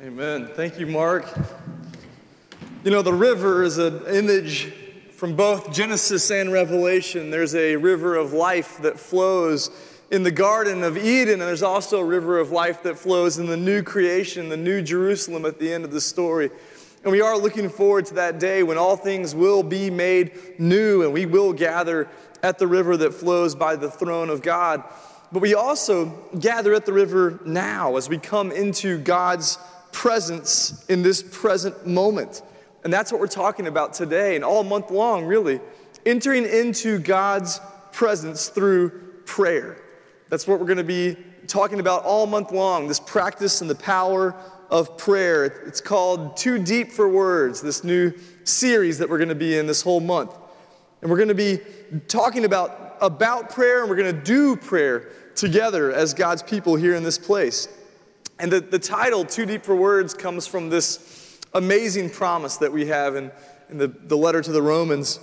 Amen. Thank you, Mark. You know, the river is an image from both Genesis and Revelation. There's a river of life that flows in the Garden of Eden, and there's also a river of life that flows in the new creation, the new Jerusalem at the end of the story. And we are looking forward to that day when all things will be made new and we will gather at the river that flows by the throne of God. But we also gather at the river now as we come into God's presence in this present moment. And that's what we're talking about today and all month long, really. Entering into God's presence through prayer. That's what we're going to be talking about all month long this practice and the power of prayer. It's called Too Deep for Words, this new series that we're going to be in this whole month. And we're going to be talking about, about prayer and we're going to do prayer together as God's people here in this place. And the, the title, Too Deep for Words, comes from this amazing promise that we have in, in the, the letter to the Romans.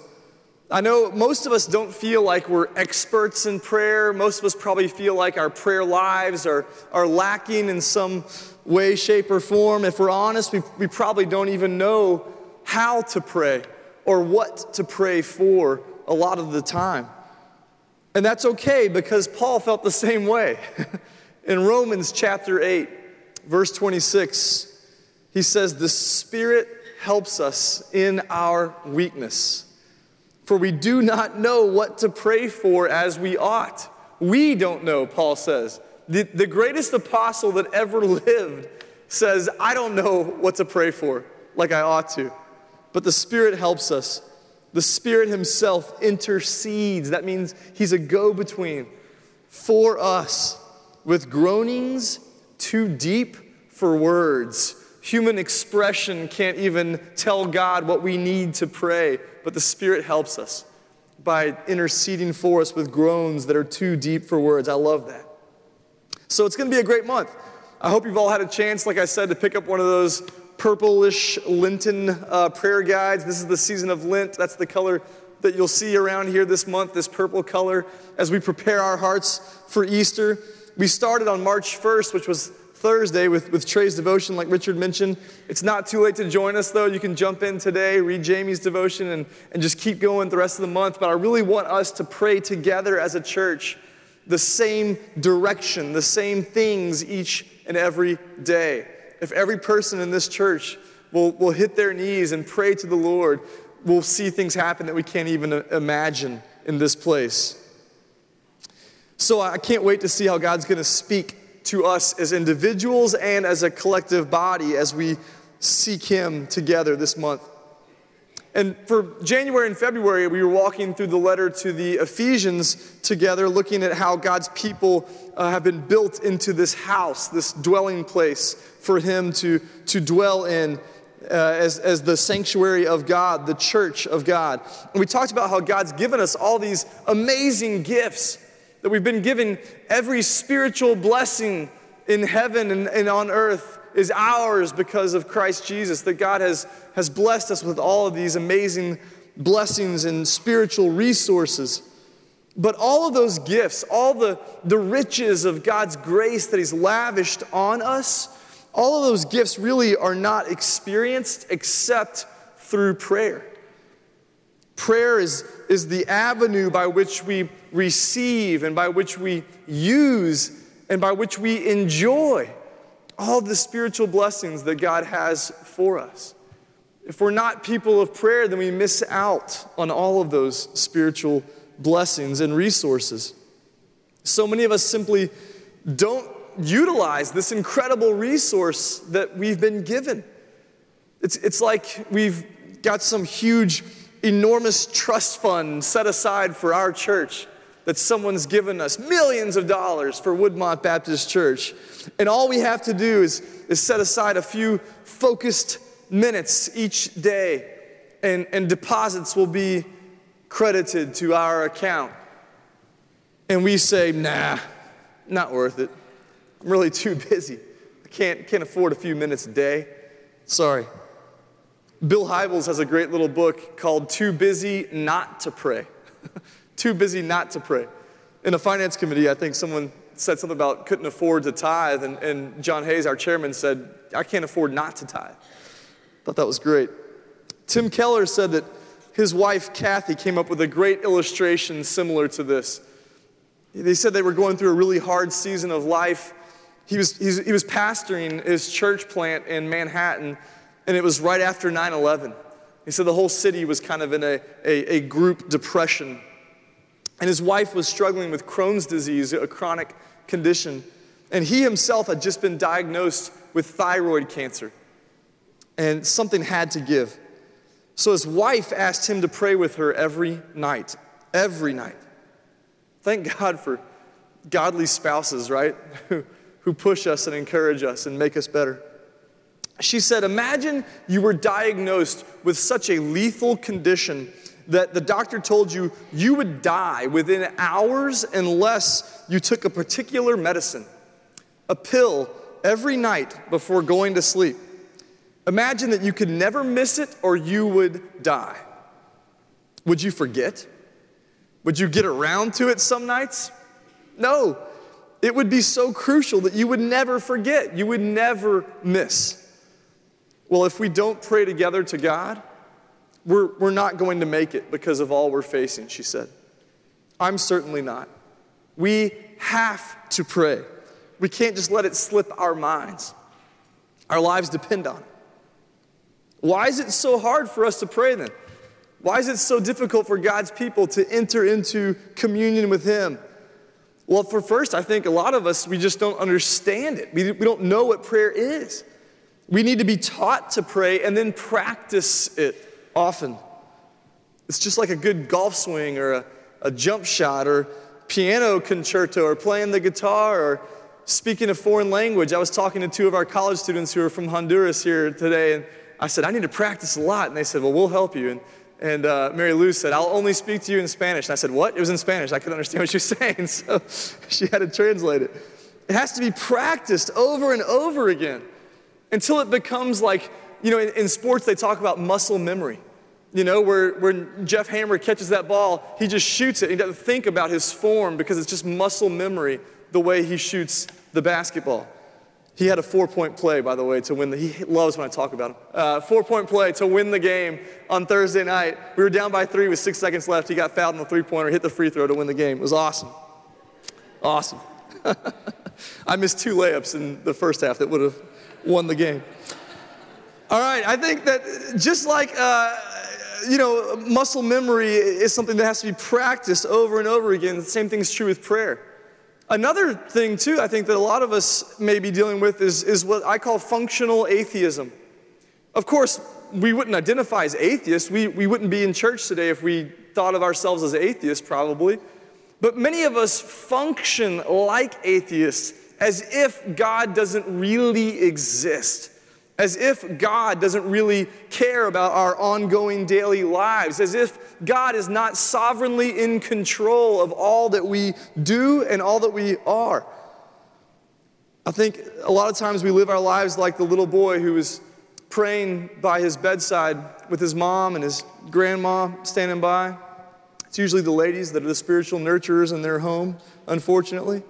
I know most of us don't feel like we're experts in prayer. Most of us probably feel like our prayer lives are, are lacking in some way, shape, or form. If we're honest, we, we probably don't even know how to pray or what to pray for a lot of the time. And that's okay because Paul felt the same way. in Romans chapter 8, verse 26, he says, The Spirit helps us in our weakness. For we do not know what to pray for as we ought. We don't know, Paul says. The, the greatest apostle that ever lived says, I don't know what to pray for like I ought to. But the Spirit helps us. The Spirit Himself intercedes. That means He's a go between for us with groanings too deep for words. Human expression can't even tell God what we need to pray, but the Spirit helps us by interceding for us with groans that are too deep for words. I love that. So it's going to be a great month. I hope you've all had a chance, like I said, to pick up one of those purplish Lenten uh, prayer guides. This is the season of Lent. That's the color that you'll see around here this month, this purple color, as we prepare our hearts for Easter. We started on March 1st, which was Thursday with, with Trey's devotion, like Richard mentioned. It's not too late to join us, though. You can jump in today, read Jamie's devotion, and, and just keep going the rest of the month. But I really want us to pray together as a church the same direction, the same things each and every day. If every person in this church will, will hit their knees and pray to the Lord, we'll see things happen that we can't even uh, imagine in this place. So I can't wait to see how God's going to speak to us as individuals and as a collective body as we seek Him together this month. And for January and February, we were walking through the letter to the Ephesians together, looking at how God's people uh, have been built into this house, this dwelling place for Him to, to dwell in. Uh, as, as the sanctuary of God, the church of God. And we talked about how God's given us all these amazing gifts that we've been given every spiritual blessing in heaven and, and on earth is ours because of Christ Jesus, that God has, has blessed us with all of these amazing blessings and spiritual resources. But all of those gifts, all the, the riches of God's grace that He's lavished on us, all of those gifts really are not experienced except through prayer. Prayer is, is the avenue by which we receive and by which we use and by which we enjoy all the spiritual blessings that God has for us. If we're not people of prayer, then we miss out on all of those spiritual blessings and resources. So many of us simply don't utilize this incredible resource that we've been given. It's, it's like we've got some huge enormous trust fund set aside for our church that someone's given us millions of dollars for Woodmont Baptist Church. And all we have to do is, is set aside a few focused minutes each day, and, and deposits will be credited to our account. And we say, nah, not worth it. I'm really too busy. I can't, can't afford a few minutes a day. Sorry. Bill Hybels has a great little book called Too Busy Not to Pray. Too Busy Not to Pray. In a finance committee, I think someone said something about couldn't afford to tithe, and, and John Hayes, our chairman, said, I can't afford not to tithe. Thought that was great. Tim Keller said that his wife, Kathy, came up with a great illustration similar to this. They said they were going through a really hard season of life. He was, he was pastoring his church plant in Manhattan, and it was right after 9 11. He said the whole city was kind of in a, a, a group depression. And his wife was struggling with Crohn's disease, a chronic condition. And he himself had just been diagnosed with thyroid cancer. And something had to give. So his wife asked him to pray with her every night. Every night. Thank God for godly spouses, right? Who push us and encourage us and make us better. She said, Imagine you were diagnosed with such a lethal condition that the doctor told you you would die within hours unless you took a particular medicine, a pill every night before going to sleep. Imagine that you could never miss it or you would die. Would you forget? Would you get around to it some nights? No. It would be so crucial that you would never forget, you would never miss. Well, if we don't pray together to God, we're, we're not going to make it because of all we're facing, she said. I'm certainly not. We have to pray. We can't just let it slip our minds. Our lives depend on it. Why is it so hard for us to pray then? Why is it so difficult for God's people to enter into communion with Him? Well, for first, I think a lot of us, we just don't understand it. We, we don't know what prayer is. We need to be taught to pray and then practice it often. It's just like a good golf swing or a, a jump shot or piano concerto or playing the guitar or speaking a foreign language. I was talking to two of our college students who are from Honduras here today, and I said, I need to practice a lot. And they said, Well, we'll help you. And, and uh, Mary Lou said, I'll only speak to you in Spanish. And I said, What? It was in Spanish. I couldn't understand what she was saying. So she had to translate it. It has to be practiced over and over again until it becomes like, you know, in, in sports, they talk about muscle memory. You know, where, where Jeff Hammer catches that ball, he just shoots it. He doesn't think about his form because it's just muscle memory the way he shoots the basketball. He had a four point play, by the way, to win the. He loves when I talk about him. Uh, four point play to win the game on Thursday night. We were down by three with six seconds left. He got fouled on the three pointer, hit the free throw to win the game. It was awesome. Awesome. I missed two layups in the first half that would have won the game. All right, I think that just like, uh, you know, muscle memory is something that has to be practiced over and over again, the same thing is true with prayer. Another thing, too, I think that a lot of us may be dealing with is, is what I call functional atheism. Of course, we wouldn't identify as atheists. We, we wouldn't be in church today if we thought of ourselves as atheists, probably. But many of us function like atheists, as if God doesn't really exist as if God doesn't really care about our ongoing daily lives, as if God is not sovereignly in control of all that we do and all that we are. I think a lot of times we live our lives like the little boy who was praying by his bedside with his mom and his grandma standing by. It's usually the ladies that are the spiritual nurturers in their home, unfortunately.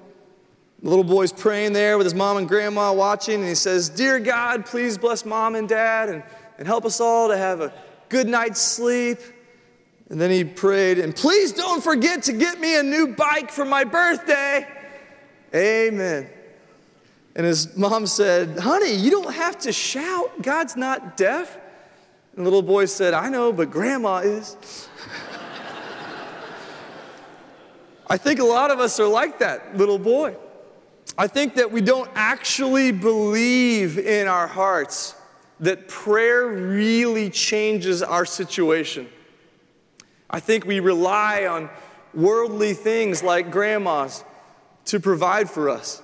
The little boy's praying there with his mom and grandma watching, and he says, Dear God, please bless mom and dad and, and help us all to have a good night's sleep. And then he prayed, and please don't forget to get me a new bike for my birthday. Amen. And his mom said, Honey, you don't have to shout. God's not deaf. And the little boy said, I know, but grandma is. I think a lot of us are like that little boy. I think that we don't actually believe in our hearts that prayer really changes our situation. I think we rely on worldly things like grandmas to provide for us.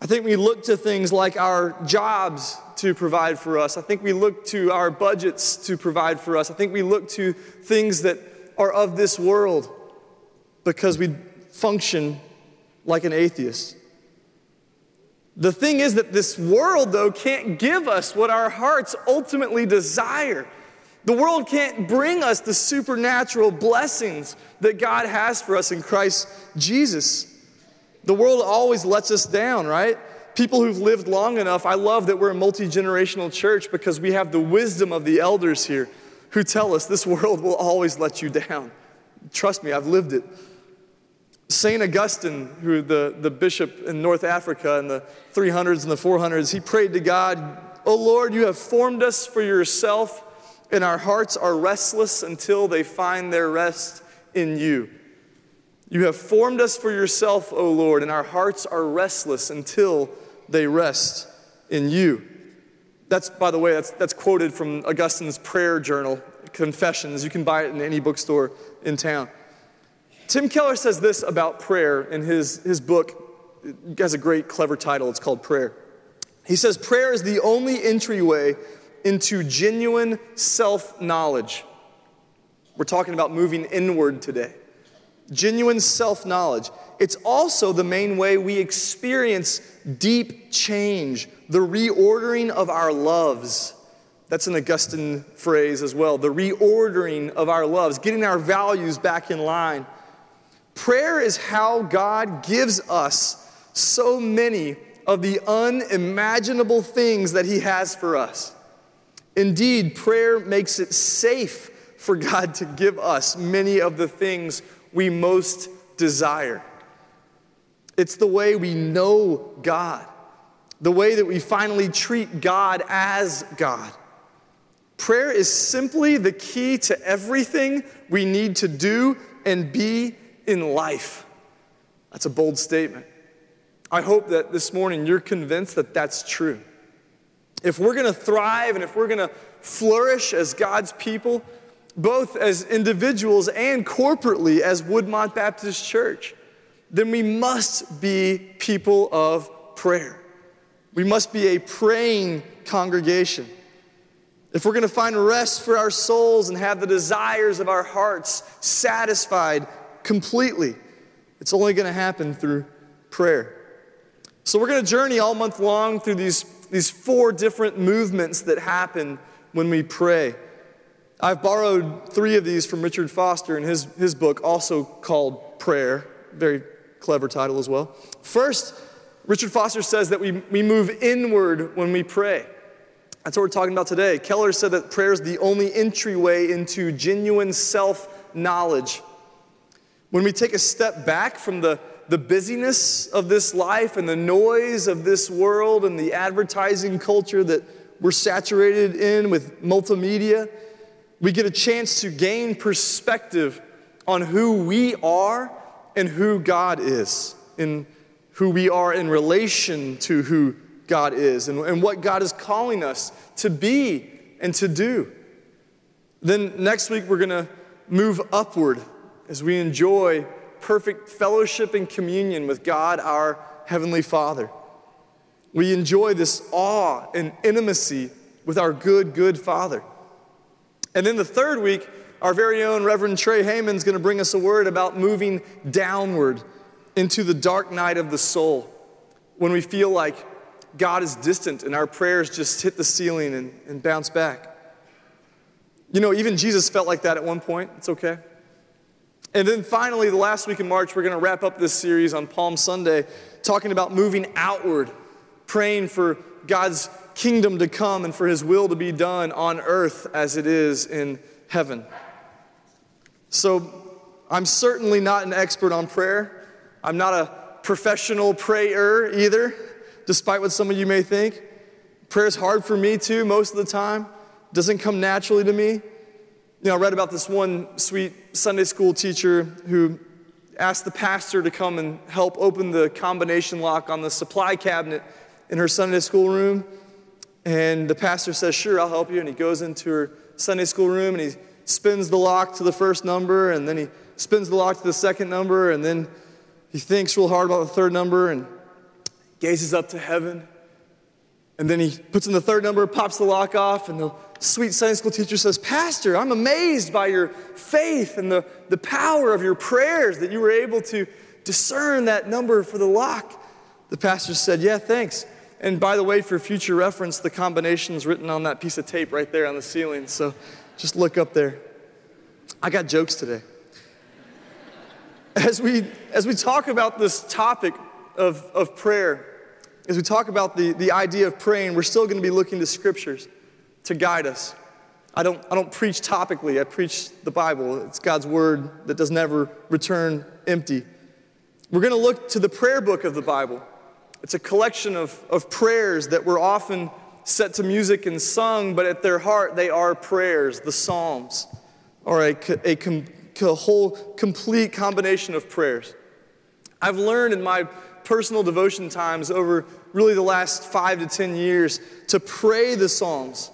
I think we look to things like our jobs to provide for us. I think we look to our budgets to provide for us. I think we look to things that are of this world because we function like an atheist. The thing is that this world, though, can't give us what our hearts ultimately desire. The world can't bring us the supernatural blessings that God has for us in Christ Jesus. The world always lets us down, right? People who've lived long enough, I love that we're a multi generational church because we have the wisdom of the elders here who tell us this world will always let you down. Trust me, I've lived it. St. Augustine, who the, the bishop in North Africa in the 300s and the 400s, he prayed to God, Oh Lord, you have formed us for yourself, and our hearts are restless until they find their rest in you. You have formed us for yourself, O Lord, and our hearts are restless until they rest in you. That's, by the way, that's, that's quoted from Augustine's prayer journal, Confessions. You can buy it in any bookstore in town. Tim Keller says this about prayer in his, his book. It has a great, clever title. It's called Prayer. He says, Prayer is the only entryway into genuine self knowledge. We're talking about moving inward today. Genuine self knowledge. It's also the main way we experience deep change, the reordering of our loves. That's an Augustine phrase as well the reordering of our loves, getting our values back in line. Prayer is how God gives us so many of the unimaginable things that He has for us. Indeed, prayer makes it safe for God to give us many of the things we most desire. It's the way we know God, the way that we finally treat God as God. Prayer is simply the key to everything we need to do and be in life. That's a bold statement. I hope that this morning you're convinced that that's true. If we're going to thrive and if we're going to flourish as God's people, both as individuals and corporately as Woodmont Baptist Church, then we must be people of prayer. We must be a praying congregation. If we're going to find rest for our souls and have the desires of our hearts satisfied completely. It's only going to happen through prayer. So, we're going to journey all month long through these, these four different movements that happen when we pray. I've borrowed three of these from Richard Foster in his, his book, also called Prayer. Very clever title as well. First, Richard Foster says that we, we move inward when we pray. That's what we're talking about today. Keller said that prayer is the only entryway into genuine self knowledge. When we take a step back from the, the busyness of this life and the noise of this world and the advertising culture that we're saturated in with multimedia, we get a chance to gain perspective on who we are and who God is, and who we are in relation to who God is, and, and what God is calling us to be and to do. Then next week, we're going to move upward as we enjoy perfect fellowship and communion with God, our Heavenly Father. We enjoy this awe and intimacy with our good, good Father. And then the third week, our very own Reverend Trey Heyman is going to bring us a word about moving downward into the dark night of the soul when we feel like God is distant and our prayers just hit the ceiling and, and bounce back. You know, even Jesus felt like that at one point. It's okay. And then finally, the last week in March, we're going to wrap up this series on Palm Sunday, talking about moving outward, praying for God's kingdom to come and for his will to be done on earth as it is in heaven. So, I'm certainly not an expert on prayer. I'm not a professional prayer either, despite what some of you may think. Prayer is hard for me too, most of the time. Doesn't come naturally to me. You know, I read about this one sweet Sunday school teacher who asked the pastor to come and help open the combination lock on the supply cabinet in her Sunday school room. And the pastor says, Sure, I'll help you. And he goes into her Sunday school room and he spins the lock to the first number, and then he spins the lock to the second number, and then he thinks real hard about the third number and gazes up to heaven. And then he puts in the third number, pops the lock off, and the sweet Sunday school teacher says, Pastor, I'm amazed by your faith and the, the power of your prayers that you were able to discern that number for the lock. The pastor said, Yeah, thanks. And by the way, for future reference, the combination is written on that piece of tape right there on the ceiling. So just look up there. I got jokes today. As we, as we talk about this topic, of, of prayer, as we talk about the, the idea of praying, we're still going to be looking to scriptures to guide us. I don't, I don't preach topically, I preach the Bible. It's God's word that does never return empty. We're going to look to the prayer book of the Bible. It's a collection of, of prayers that were often set to music and sung, but at their heart, they are prayers, the Psalms, or a, a, a whole complete combination of prayers. I've learned in my personal devotion times over really the last five to 10 years to pray the Psalms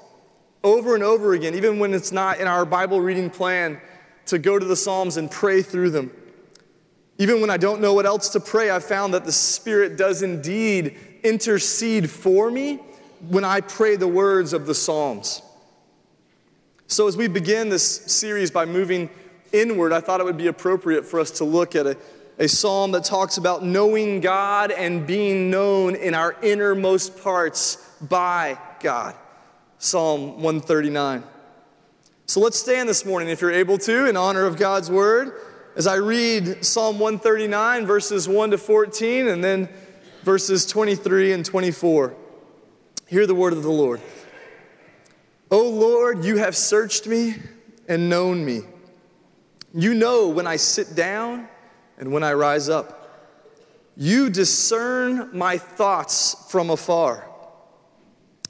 over and over again, even when it's not in our Bible reading plan, to go to the Psalms and pray through them. Even when I don't know what else to pray, I've found that the Spirit does indeed intercede for me when I pray the words of the Psalms. So, as we begin this series by moving inward, I thought it would be appropriate for us to look at a, a psalm that talks about knowing God and being known in our innermost parts by God. Psalm 139. So let's stand this morning, if you're able to, in honor of God's word, as I read Psalm 139, verses 1 to 14, and then verses 23 and 24. Hear the word of the Lord. O Lord, you have searched me and known me. You know when I sit down and when I rise up. You discern my thoughts from afar.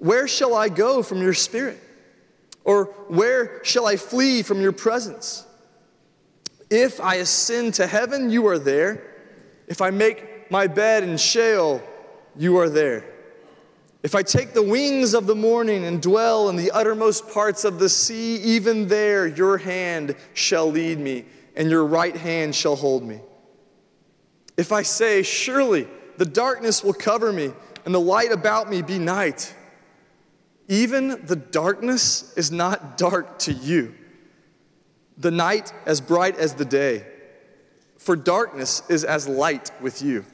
Where shall I go from your spirit? Or where shall I flee from your presence? If I ascend to heaven, you are there. If I make my bed in Sheol, you are there. If I take the wings of the morning and dwell in the uttermost parts of the sea, even there your hand shall lead me, and your right hand shall hold me. If I say, Surely the darkness will cover me, and the light about me be night, even the darkness is not dark to you, the night as bright as the day, for darkness is as light with you.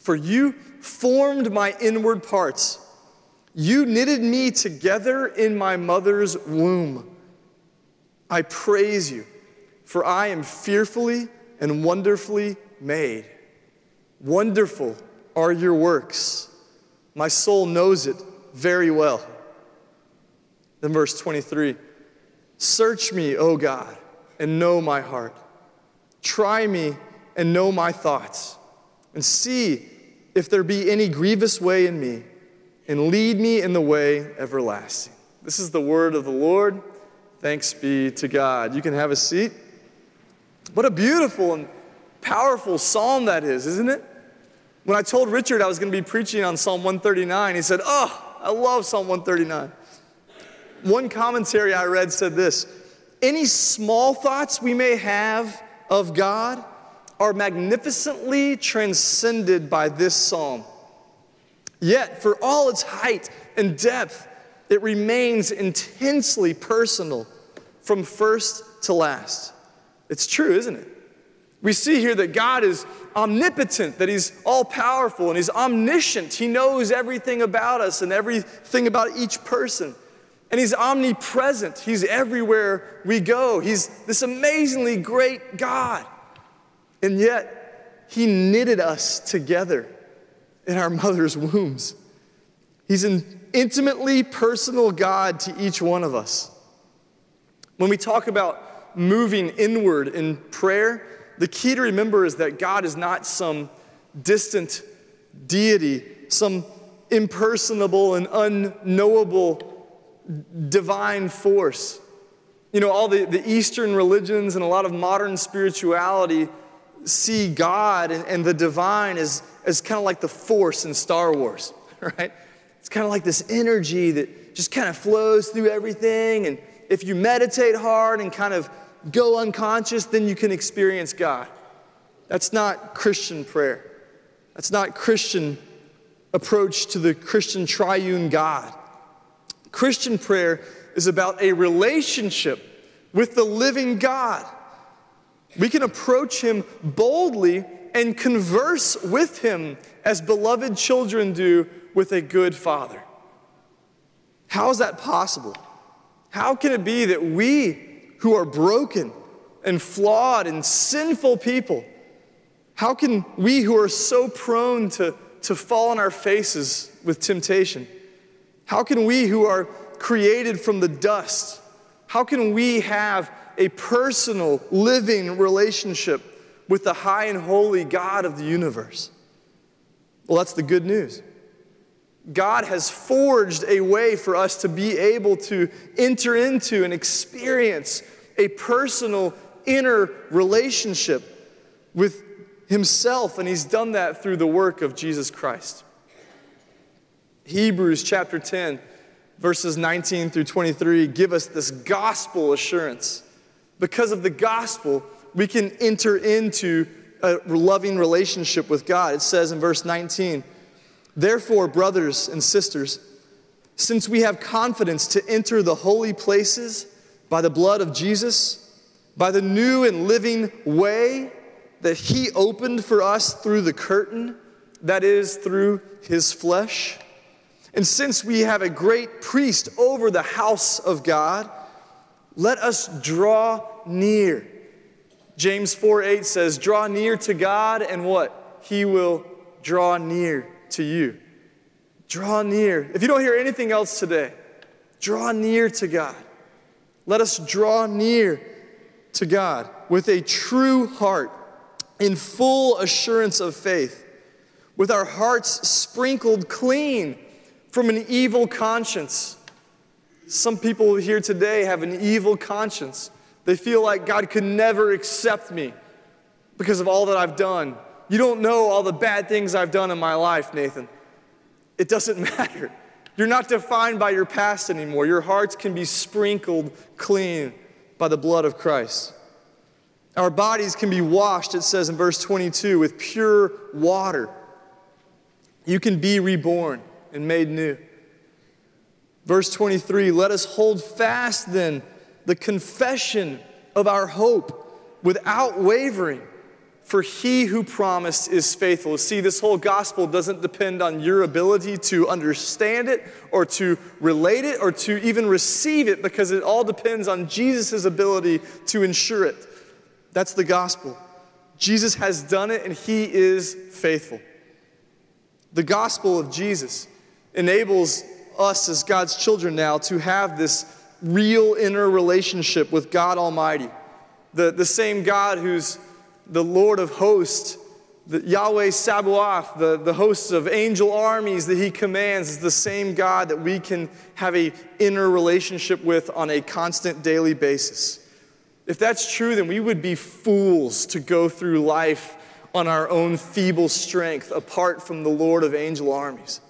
For you formed my inward parts. You knitted me together in my mother's womb. I praise you, for I am fearfully and wonderfully made. Wonderful are your works. My soul knows it very well. Then, verse 23 Search me, O God, and know my heart. Try me and know my thoughts, and see if there be any grievous way in me, and lead me in the way everlasting. This is the word of the Lord. Thanks be to God. You can have a seat. What a beautiful and powerful psalm that is, isn't it? When I told Richard I was going to be preaching on Psalm 139, he said, Oh, I love Psalm 139. One commentary I read said this Any small thoughts we may have of God are magnificently transcended by this psalm. Yet, for all its height and depth, it remains intensely personal from first to last. It's true, isn't it? We see here that God is omnipotent, that He's all powerful, and He's omniscient. He knows everything about us and everything about each person. And He's omnipresent, He's everywhere we go. He's this amazingly great God. And yet, He knitted us together in our mother's wombs. He's an intimately personal God to each one of us. When we talk about moving inward in prayer, the key to remember is that God is not some distant deity, some impersonable and unknowable divine force. You know, all the, the Eastern religions and a lot of modern spirituality see God and, and the divine as, as kind of like the force in Star Wars, right? It's kind of like this energy that just kind of flows through everything. And if you meditate hard and kind of go unconscious, then you can experience God. That's not Christian prayer. That's not Christian approach to the Christian triune God. Christian prayer is about a relationship with the living God. We can approach Him boldly and converse with Him as beloved children do with a good Father. How is that possible? How can it be that we, who are broken and flawed and sinful people, how can we who are so prone to, to fall on our faces with temptation, how can we who are created from the dust, how can we have a personal, living relationship with the high and holy God of the universe? Well, that's the good news. God has forged a way for us to be able to enter into and experience a personal inner relationship with himself, and he's done that through the work of Jesus Christ. Hebrews chapter 10, verses 19 through 23 give us this gospel assurance. Because of the gospel, we can enter into a loving relationship with God. It says in verse 19, Therefore, brothers and sisters, since we have confidence to enter the holy places by the blood of Jesus, by the new and living way that He opened for us through the curtain, that is, through His flesh. And since we have a great priest over the house of God, let us draw near. James 4 8 says, Draw near to God, and what? He will draw near to you. Draw near. If you don't hear anything else today, draw near to God. Let us draw near to God with a true heart in full assurance of faith, with our hearts sprinkled clean from an evil conscience. Some people here today have an evil conscience. They feel like God could never accept me because of all that I've done. You don't know all the bad things I've done in my life, Nathan. It doesn't matter. You're not defined by your past anymore. Your hearts can be sprinkled clean by the blood of Christ. Our bodies can be washed, it says in verse 22, with pure water. You can be reborn and made new. Verse 23 Let us hold fast then the confession of our hope without wavering, for he who promised is faithful. See, this whole gospel doesn't depend on your ability to understand it or to relate it or to even receive it because it all depends on Jesus' ability to ensure it. That's the gospel. Jesus has done it and he is faithful. The gospel of Jesus enables us as God's children now to have this real inner relationship with God Almighty. The, the same God who's the Lord of hosts, the Yahweh Sabaoth, the, the hosts of angel armies that he commands, is the same God that we can have a inner relationship with on a constant daily basis. If that's true, then we would be fools to go through life on our own feeble strength apart from the Lord of angel armies.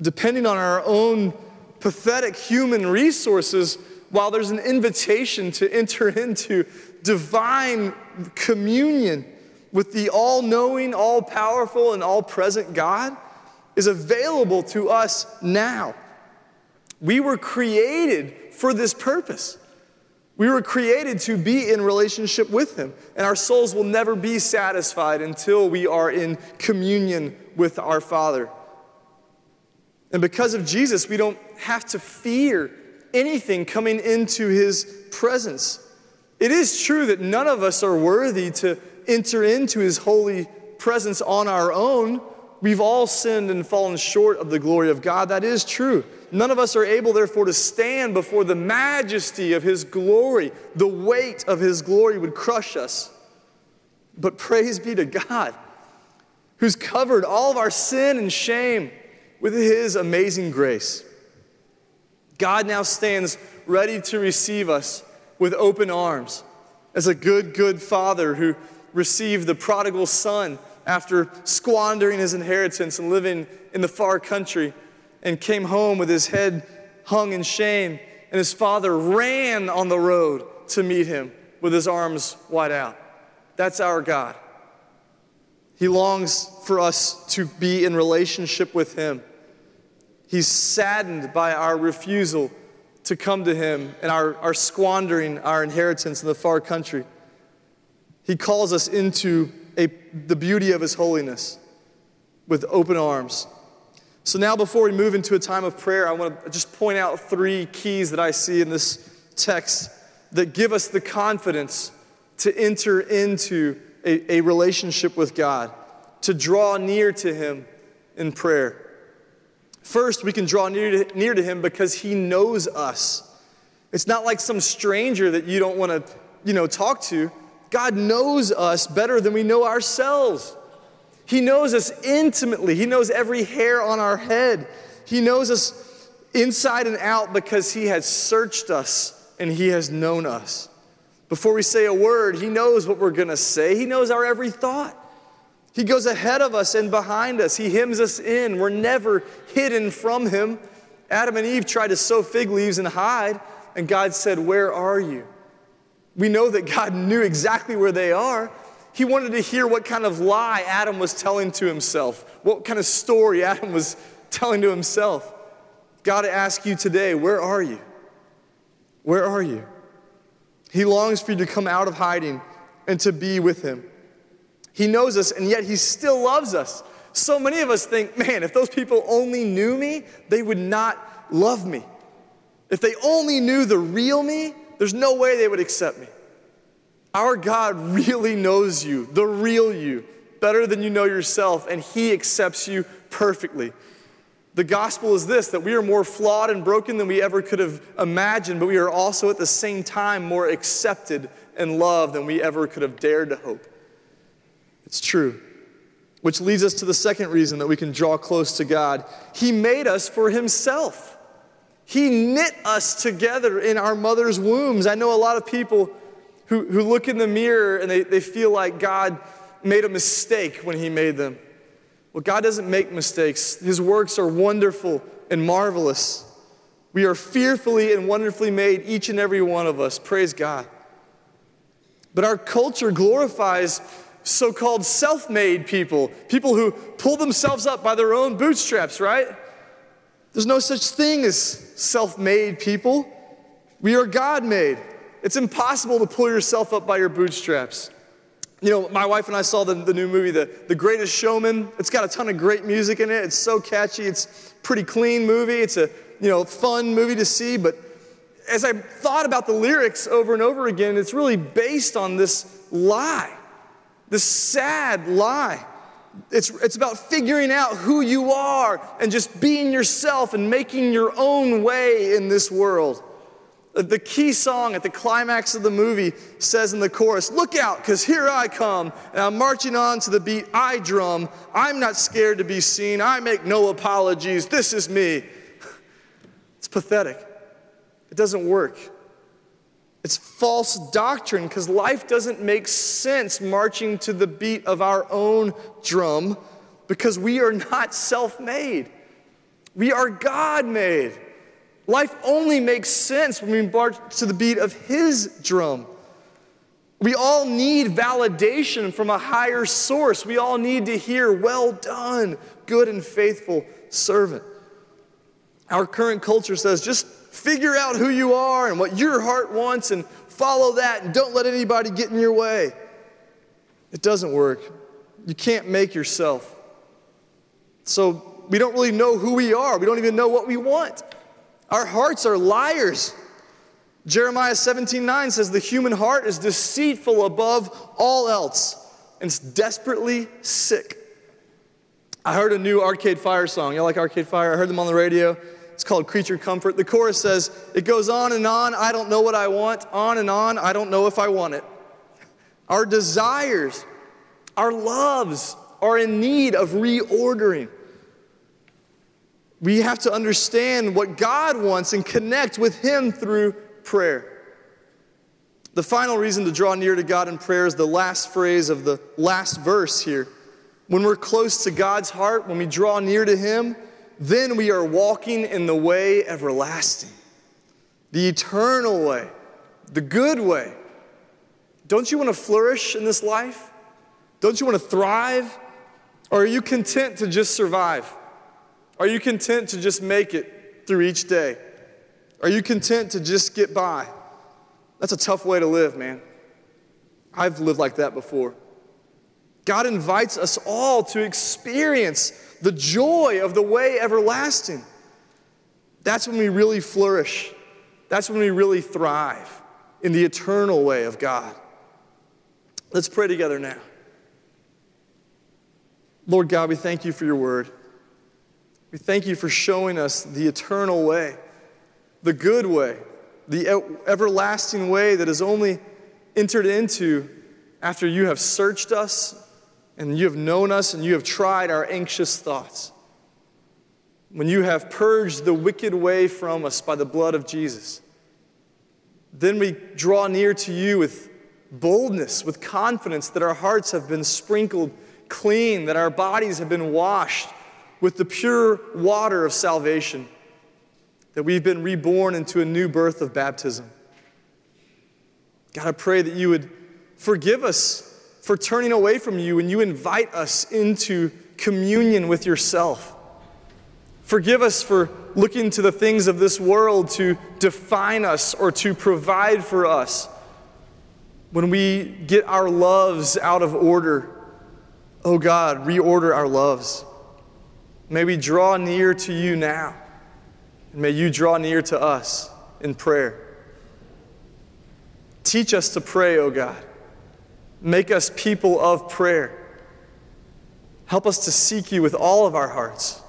Depending on our own pathetic human resources, while there's an invitation to enter into divine communion with the all knowing, all powerful, and all present God, is available to us now. We were created for this purpose. We were created to be in relationship with Him, and our souls will never be satisfied until we are in communion with our Father. And because of Jesus, we don't have to fear anything coming into His presence. It is true that none of us are worthy to enter into His holy presence on our own. We've all sinned and fallen short of the glory of God. That is true. None of us are able, therefore, to stand before the majesty of His glory. The weight of His glory would crush us. But praise be to God, who's covered all of our sin and shame with His amazing grace. God now stands ready to receive us with open arms as a good, good father who received the prodigal son after squandering his inheritance and living in the far country and came home with his head hung in shame. And his father ran on the road to meet him with his arms wide out. That's our God. He longs for us to be in relationship with Him. He's saddened by our refusal to come to Him and our, our squandering our inheritance in the far country. He calls us into a, the beauty of His holiness with open arms. So, now before we move into a time of prayer, I want to just point out three keys that I see in this text that give us the confidence to enter into a, a relationship with God, to draw near to Him in prayer. First, we can draw near to, near to Him because He knows us. It's not like some stranger that you don't want to, you know, talk to. God knows us better than we know ourselves. He knows us intimately. He knows every hair on our head. He knows us inside and out because He has searched us and He has known us. Before we say a word, He knows what we're going to say, He knows our every thought. He goes ahead of us and behind us. He hems us in. We're never hidden from Him. Adam and Eve tried to sew fig leaves and hide, and God said, Where are you? We know that God knew exactly where they are. He wanted to hear what kind of lie Adam was telling to himself, what kind of story Adam was telling to himself. God asks you today, Where are you? Where are you? He longs for you to come out of hiding and to be with Him. He knows us, and yet He still loves us. So many of us think, man, if those people only knew me, they would not love me. If they only knew the real me, there's no way they would accept me. Our God really knows you, the real you, better than you know yourself, and He accepts you perfectly. The gospel is this that we are more flawed and broken than we ever could have imagined, but we are also at the same time more accepted and loved than we ever could have dared to hope. It's true. Which leads us to the second reason that we can draw close to God. He made us for Himself. He knit us together in our mother's wombs. I know a lot of people who, who look in the mirror and they, they feel like God made a mistake when He made them. Well, God doesn't make mistakes, His works are wonderful and marvelous. We are fearfully and wonderfully made, each and every one of us. Praise God. But our culture glorifies so called self made people, people who pull themselves up by their own bootstraps, right? There's no such thing as self made people. We are God made. It's impossible to pull yourself up by your bootstraps. You know, my wife and I saw the, the new movie, the, the Greatest Showman. It's got a ton of great music in it. It's so catchy. It's pretty clean movie. It's a, you know, fun movie to see. But as I thought about the lyrics over and over again, it's really based on this lie, this sad lie. It's, it's about figuring out who you are and just being yourself and making your own way in this world. The key song at the climax of the movie says in the chorus, Look out, because here I come, and I'm marching on to the beat I drum. I'm not scared to be seen. I make no apologies. This is me. It's pathetic. It doesn't work. It's false doctrine because life doesn't make sense marching to the beat of our own drum because we are not self made. We are God made. Life only makes sense when we march to the beat of His drum. We all need validation from a higher source. We all need to hear, Well done, good and faithful servant. Our current culture says just figure out who you are and what your heart wants and follow that and don't let anybody get in your way. It doesn't work. You can't make yourself. So we don't really know who we are, we don't even know what we want. Our hearts are liars. Jeremiah 17 9 says, The human heart is deceitful above all else, and it's desperately sick. I heard a new Arcade Fire song. Y'all like Arcade Fire? I heard them on the radio. It's called Creature Comfort. The chorus says, It goes on and on, I don't know what I want, on and on, I don't know if I want it. Our desires, our loves are in need of reordering. We have to understand what God wants and connect with Him through prayer. The final reason to draw near to God in prayer is the last phrase of the last verse here. When we're close to God's heart, when we draw near to Him, then we are walking in the way everlasting, the eternal way, the good way. Don't you want to flourish in this life? Don't you want to thrive? Or are you content to just survive? Are you content to just make it through each day? Are you content to just get by? That's a tough way to live, man. I've lived like that before. God invites us all to experience the joy of the way everlasting. That's when we really flourish. That's when we really thrive in the eternal way of God. Let's pray together now. Lord God, we thank you for your word. We thank you for showing us the eternal way, the good way, the everlasting way that is only entered into after you have searched us and you have known us and you have tried our anxious thoughts. When you have purged the wicked way from us by the blood of Jesus, then we draw near to you with boldness, with confidence that our hearts have been sprinkled clean, that our bodies have been washed with the pure water of salvation, that we've been reborn into a new birth of baptism. God, I pray that you would forgive us for turning away from you and you invite us into communion with yourself. Forgive us for looking to the things of this world to define us or to provide for us. When we get our loves out of order, oh God, reorder our loves. May we draw near to you now, and may you draw near to us in prayer. Teach us to pray, oh God. Make us people of prayer. Help us to seek you with all of our hearts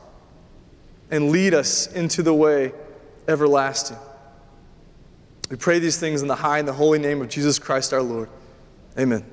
and lead us into the way everlasting. We pray these things in the high and the holy name of Jesus Christ our Lord. Amen.